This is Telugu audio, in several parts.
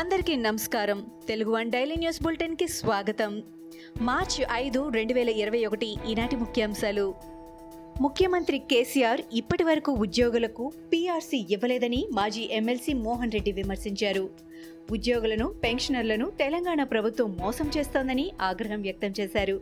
అందరికీ నమస్కారం. తెలుగు వన్ డైలీ న్యూస్ బులెటిన్కి స్వాగతం. మార్చ్ ఐదు రెండు వేల ఇరవై ఒకటి ఈనాటి ముఖ్యాంశాలు. ముఖ్యమంత్రి కేసీఆర్ ఇప్పటి వరకు ఉద్యోగులకు పీఆర్సీ ఇవ్వలేదని మాజీ ఎమ్మెల్సీ మోహన్ రెడ్డి విమర్శించారు. ఉద్యోగులను పెన్షనర్లను తెలంగాణ ప్రభుత్వం మోసం చేస్తోందని ఆగ్రహం వ్యక్తం చేశారు.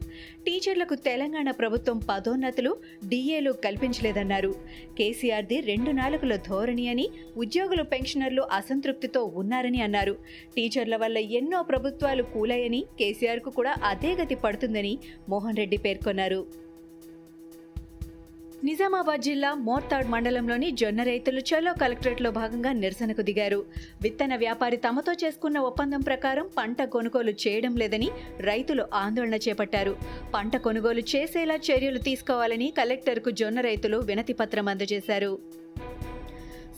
టీచర్లకు తెలంగాణ ప్రభుత్వం పదోన్నతులు డిఏలు కల్పించలేదన్నారు. కేసీఆర్ది రెండు నాలుగుల ధోరణి అని ఉద్యోగులు పెన్షనర్లు అసంతృప్తితో ఉన్నారని అన్నారు. టీచర్ల వల్ల ఎన్నో ప్రభుత్వాలు కూలాయని కేసీఆర్కు కూడా అదే గతి పడుతుందని మోహన్ రెడ్డి పేర్కొన్నారు. నిజామాబాద్ జిల్లా మోర్తాడ్ మండలంలోని జొన్న రైతులు చలో కలెక్టరేట్లో భాగంగా నిరసనకు దిగారు. విత్తన వ్యాపారి తమతో చేసుకున్న ఒప్పందం ప్రకారం పంట కొనుగోలు చేయడం లేదని రైతులు ఆందోళన చేపట్టారు. పంట కొనుగోలు చేసేలా చర్యలు తీసుకోవాలని కలెక్టర్కు జొన్న రైతులు వినతి పత్రం అందజేశారు.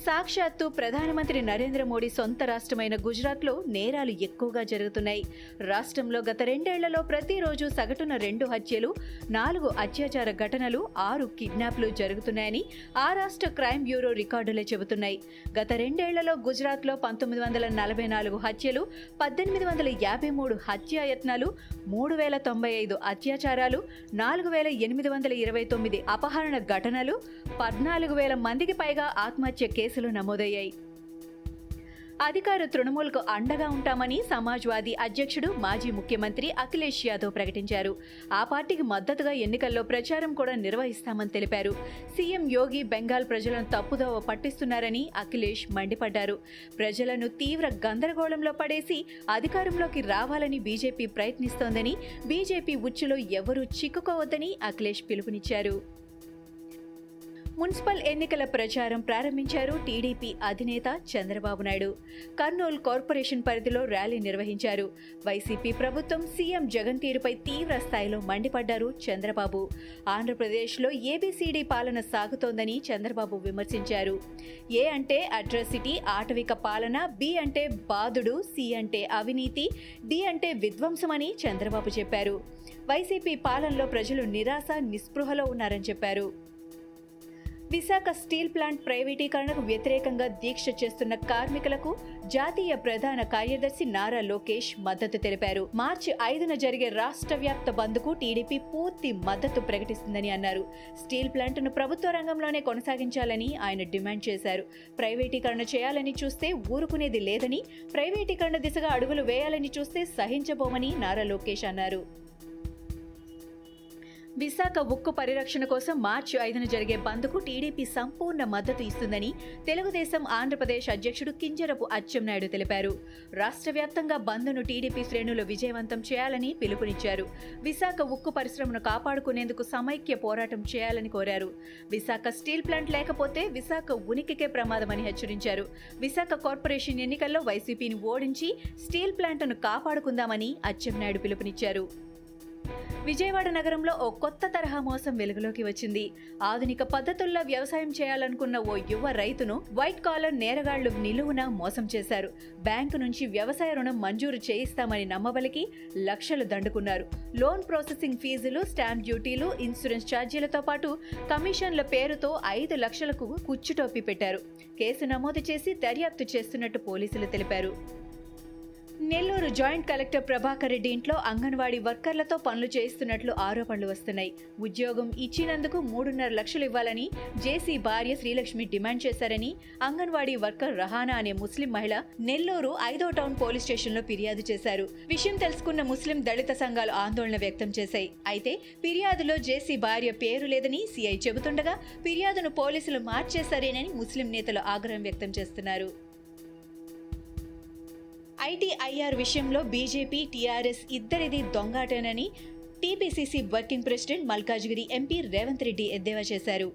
సాక్షాత్తు ప్రధానమంత్రి నరేంద్ర మోడీ సొంత రాష్ట్రమైన గుజరాత్లో నేరాలు ఎక్కువగా జరుగుతున్నాయి. రాష్ట్రంలో గత రెండేళ్ళలో ప్రతిరోజు సగటున రెండు హత్యలు నాలుగు అత్యాచార ఘటనలు ఆరు కిడ్నాప్లు జరుగుతున్నాయని ఆ రాష్ట్ర క్రైమ్ బ్యూరో రికార్డులే చెబుతున్నాయి. గత రెండేళ్ళలో గుజరాత్లో పంతొమ్మిది వందల నలభై నాలుగు హత్యలు పద్దెనిమిది వందల యాభై మూడు హత్యాయత్నాలు మూడు వేల తొంభై ఐదు అత్యాచారాలు నాలుగు వేల ఎనిమిది వందల ఇరవై తొమ్మిది అపహరణ ఘటనలు పద్నాలుగు వేల మందికి పైగా ఆత్మహత్య కేసు కేసులు నమోదయ్యాయి. అధికార తృణమూల్కు అండగా ఉంటామని సమాజ్వాదీ అధ్యక్షుడు మాజీ ముఖ్యమంత్రి అఖిలేష్ యాదవ్ ప్రకటించారు. ఆ పార్టీకి మద్దతుగా ఎన్నికల్లో ప్రచారం కూడా నిర్వహిస్తామని తెలిపారు. సీఎం యోగి బెంగాల్ ప్రజలను తప్పుదోవ పట్టిస్తున్నారని అఖిలేష్ మండిపడ్డారు. ప్రజలను తీవ్ర గందరగోళంలో పడేసి అధికారంలోకి రావాలని బీజేపీ ప్రయత్నిస్తోందని బీజేపీ ఉచ్చులో ఎవరూ చిక్కుకోవద్దని అఖిలేష్ పిలుపునిచ్చారు. మున్సిపల్ ఎన్నికల ప్రచారం ప్రారంభించారు టీడీపీ అధినేత చంద్రబాబు నాయుడు. కర్నూలు కార్పొరేషన్ పరిధిలో ర్యాలీ నిర్వహించారు. వైసీపీ ప్రభుత్వం సీఎం జగన్ తీరుపై తీవ్ర స్థాయిలో మండిపడ్డారు చంద్రబాబు. ఆంధ్రప్రదేశ్లో ఏబీసీడీ పాలన సాగుతోందని చంద్రబాబు విమర్శించారు. ఏ అంటే అట్రాసిటీ ఆటవిక పాలన బి అంటే బాధుడు సి అంటే అవినీతి డి అంటే విధ్వంసమని చంద్రబాబు చెప్పారు. వైసీపీ పాలనలో ప్రజలు నిరాశ నిస్పృహలో ఉన్నారని చెప్పారు. విశాఖ స్టీల్ ప్లాంట్ ప్రైవేటీకరణకు వ్యతిరేకంగా దీక్ష చేస్తున్న కార్మికులకు జాతీయ ప్రధాన కార్యదర్శి నారా లోకేష్ మద్దతు తెలిపారు. మార్చి ఐదున జరిగే రాష్ట్ర వ్యాప్త బంద్కు టీడీపీ పూర్తి మద్దతు ప్రకటిస్తుందని అన్నారు. స్టీల్ ప్లాంట్ను ప్రభుత్వ రంగంలోనే కొనసాగించాలని ఆయన డిమాండ్ చేశారు. ప్రైవేటీకరణ చేయాలని చూస్తే ఊరుకునేది లేదని ప్రైవేటీకరణ దిశగా అడుగులు వేయాలని చూస్తే సహించబోమని నారా లోకేష్ అన్నారు. విశాఖ ఉక్కు పరిరక్షణ కోసం మార్చి ఐదున జరిగే బంద్కు టీడీపీ సంపూర్ణ మద్దతు ఇస్తుందని తెలుగుదేశం ఆంధ్రప్రదేశ్ అధ్యక్షుడు కింజరపు అచ్చెన్నాయుడు తెలిపారు. రాష్ట్ర వ్యాప్తంగా బంద్ను టీడీపీ శ్రేణులు విజయవంతం చేయాలని పిలుపునిచ్చారు. విశాఖ ఉక్కు పరిశ్రమను కాపాడుకునేందుకు సమైక్య పోరాటం చేయాలని కోరారు. విశాఖ స్టీల్ ప్లాంట్ లేకపోతే విశాఖ ఉనికికే ప్రమాదమని హెచ్చరించారు. విశాఖ కార్పొరేషన్ ఎన్నికల్లో వైసీపీని ఓడించి స్టీల్ ప్లాంట్ను కాపాడుకుందామని అచ్చెన్నాయుడు పిలుపునిచ్చారు. విజయవాడ నగరంలో ఓ కొత్త తరహా మోసం వెలుగులోకి వచ్చింది. ఆధునిక పద్ధతుల్లో వ్యవసాయం చేయాలనుకున్న ఓ యువ రైతును వైట్ కాలర్ నేరగాళ్ళు నిలువున మోసం చేశారు. బ్యాంకు నుంచి వ్యవసాయ రుణం మంజూరు చేయిస్తామని నమ్మబలికి లక్షలు దండుకున్నారు. లోన్ ప్రాసెసింగ్ ఫీజులు స్టాంప్ డ్యూటీలు ఇన్సూరెన్స్ ఛార్జీలతో పాటు కమిషన్ల పేరుతో ఐదు లక్షలకు కుచ్చుటోపి పెట్టారు. కేసు నమోదు చేసి దర్యాప్తు చేస్తున్నట్టు పోలీసులు తెలిపారు. నెల్లూరు జాయింట్ కలెక్టర్ ప్రభాకర్ రెడ్డి ఇంట్లో అంగన్వాడీ వర్కర్లతో పనులు చేయిస్తున్నట్లు ఆరోపణలు వస్తున్నాయి. ఉద్యోగం ఇచ్చినందుకు మూడున్నర లక్షలు ఇవ్వాలని జేసీ భార్య శ్రీలక్ష్మి డిమాండ్ చేశారని అంగన్వాడీ వర్కర్ రహానా అనే ముస్లిం మహిళ నెల్లూరు ఐదో టౌన్ పోలీస్ స్టేషన్లో ఫిర్యాదు చేశారు. విషయం తెలుసుకున్న ముస్లిం దళిత సంఘాలు ఆందోళన వ్యక్తం చేశాయి. అయితే ఫిర్యాదులో జేసీ భార్య పేరు లేదని సీఐ చెబుతుండగా ఫిర్యాదును పోలీసులు మార్చేశారేనని ముస్లిం నేతలు ఆగ్రహం వ్యక్తం చేస్తున్నారు. ఐటీఐఆర్ విషయంలో బీజేపీ టీఆర్ఎస్ ఇద్దరిది దొంగాటేనని TPCC working president Malkajgiri MP Revanth Reddy ఎద్దేవా చేశారు.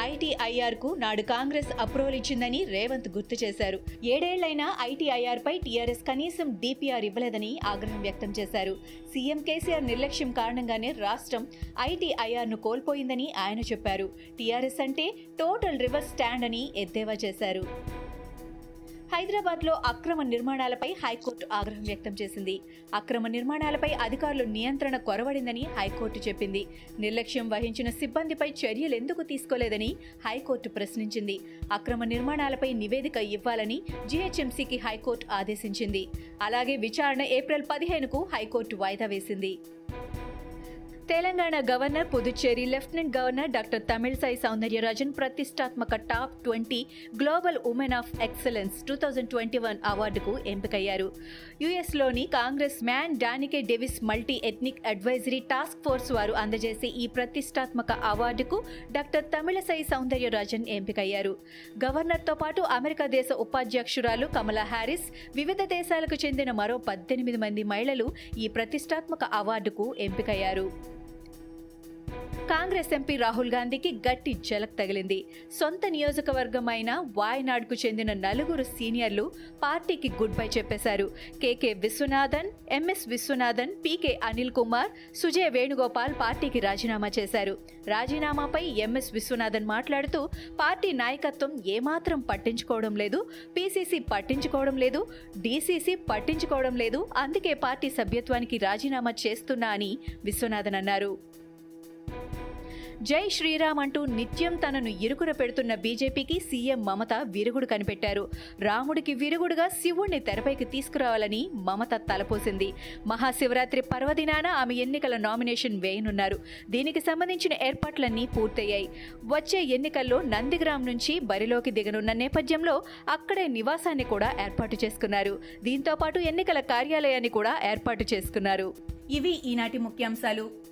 ఐటీఐఆర్కు నాడు కాంగ్రెస్ అప్రూవల్ ఇచ్చిందని రేవంత్ గుర్తు చేశారు. ఏడేళ్ళైనా ఐటీఐఆర్పై టీఆర్ఎస్ కనీసం డీపీఆర్ ఇవ్వలేదని ఆగ్రహం వ్యక్తం చేశారు. సీఎం కేసీఆర్ నిర్లక్ష్యం కారణంగానే రాష్ట్రం ఐటీఐఆర్ను కోల్పోయిందని ఆయన చెప్పారు. టీఆర్ఎస్ అంటే టోటల్ రివర్స్ స్టాండ్ అని ఎద్దేవా చేశారు. హైదరాబాద్లో అక్రమ నిర్మాణాలపై హైకోర్టు ఆగ్రహం వ్యక్తం చేసింది. అక్రమ నిర్మాణాలపై అధికారులు నియంత్రణ కొరవడిందని హైకోర్టు చెప్పింది. నిర్లక్ష్యం వహించిన సిబ్బందిపై చర్యలు ఎందుకు తీసుకోలేదని హైకోర్టు ప్రశ్నించింది. అక్రమ నిర్మాణాలపై నివేదిక ఇవ్వాలని జీహెచ్ఎంసీకి హైకోర్టు ఆదేశించింది. అలాగే విచారణ ఏప్రిల్ పదిహేనుకు హైకోర్టు వాయిదా వేసింది. Telangana governor Puducherry lieutenant governor doctor Tamilisai Soundararajan ప్రతిష్టాత్మక top twenty global women of excellence two thousand twenty one అవార్డుకు ఎంపికయ్యారు. యుఎస్లోని congressman Danny K Davis multi ethnic advisory task force వారు అందజేసే ఈ ప్రతిష్టాత్మక అవార్డుకు డాక్టర్ తమిళసై సౌందర్యరాజన్ ఎంపికయ్యారు. గవర్నర్తో పాటు అమెరికా దేశ ఉపాధ్యక్షురాలు కమలా హ్యారిస్ వివిధ దేశాలకు చెందిన మరో పద్దెనిమిది మంది మహిళలు ఈ ప్రతిష్టాత్మక అవార్డుకు ఎంపికయ్యారు. కాంగ్రెస్ ఎంపీ రాహుల్ గాంధీకి గట్టి జలక్ తగిలింది. సొంత నియోజకవర్గం అయిన వాయనాడ్కు చెందిన నలుగురు సీనియర్లు పార్టీకి గుడ్ బై చెప్పేశారు. KK Viswanathan MS Viswanathan PK Anil Kumar Sujay Venugopal పార్టీకి రాజీనామా చేశారు. రాజీనామాపై ఎంఎస్ విశ్వనాథన్ మాట్లాడుతూ పార్టీ నాయకత్వం ఏమాత్రం పట్టించుకోవడం లేదు పీసీసీ పట్టించుకోవడం లేదు డీసీసీ పట్టించుకోవడం లేదు అందుకే పార్టీ సభ్యత్వానికి రాజీనామా చేస్తున్నా అని విశ్వనాథన్ అన్నారు. జై శ్రీరామ్ అంటూ నిత్యం తనను ఇరుకున పెడుతున్న బీజేపీకి సీఎం మమత విరుగుడు కనిపెట్టారు. రాముడికి విరుగుడుగా శివుణ్ణి తెరపైకి తీసుకురావాలని మమత తలపోసింది. మహాశివరాత్రి పర్వదినాన ఆమె ఎన్నికల నామినేషన్ వేయనున్నారు. దీనికి సంబంధించిన ఏర్పాట్లన్నీ పూర్తయ్యాయి. వచ్చే ఎన్నికల్లో నందిగ్రామ్ నుంచి బరిలోకి దిగనున్న నేపథ్యంలో అక్కడే నివాసాన్ని కూడా ఏర్పాటు చేసుకున్నారు. దీంతో పాటు ఎన్నికల కార్యాలయాన్ని కూడా ఏర్పాటు చేసుకున్నారు. ఇవి ఈనాటి ముఖ్యాంశాలు.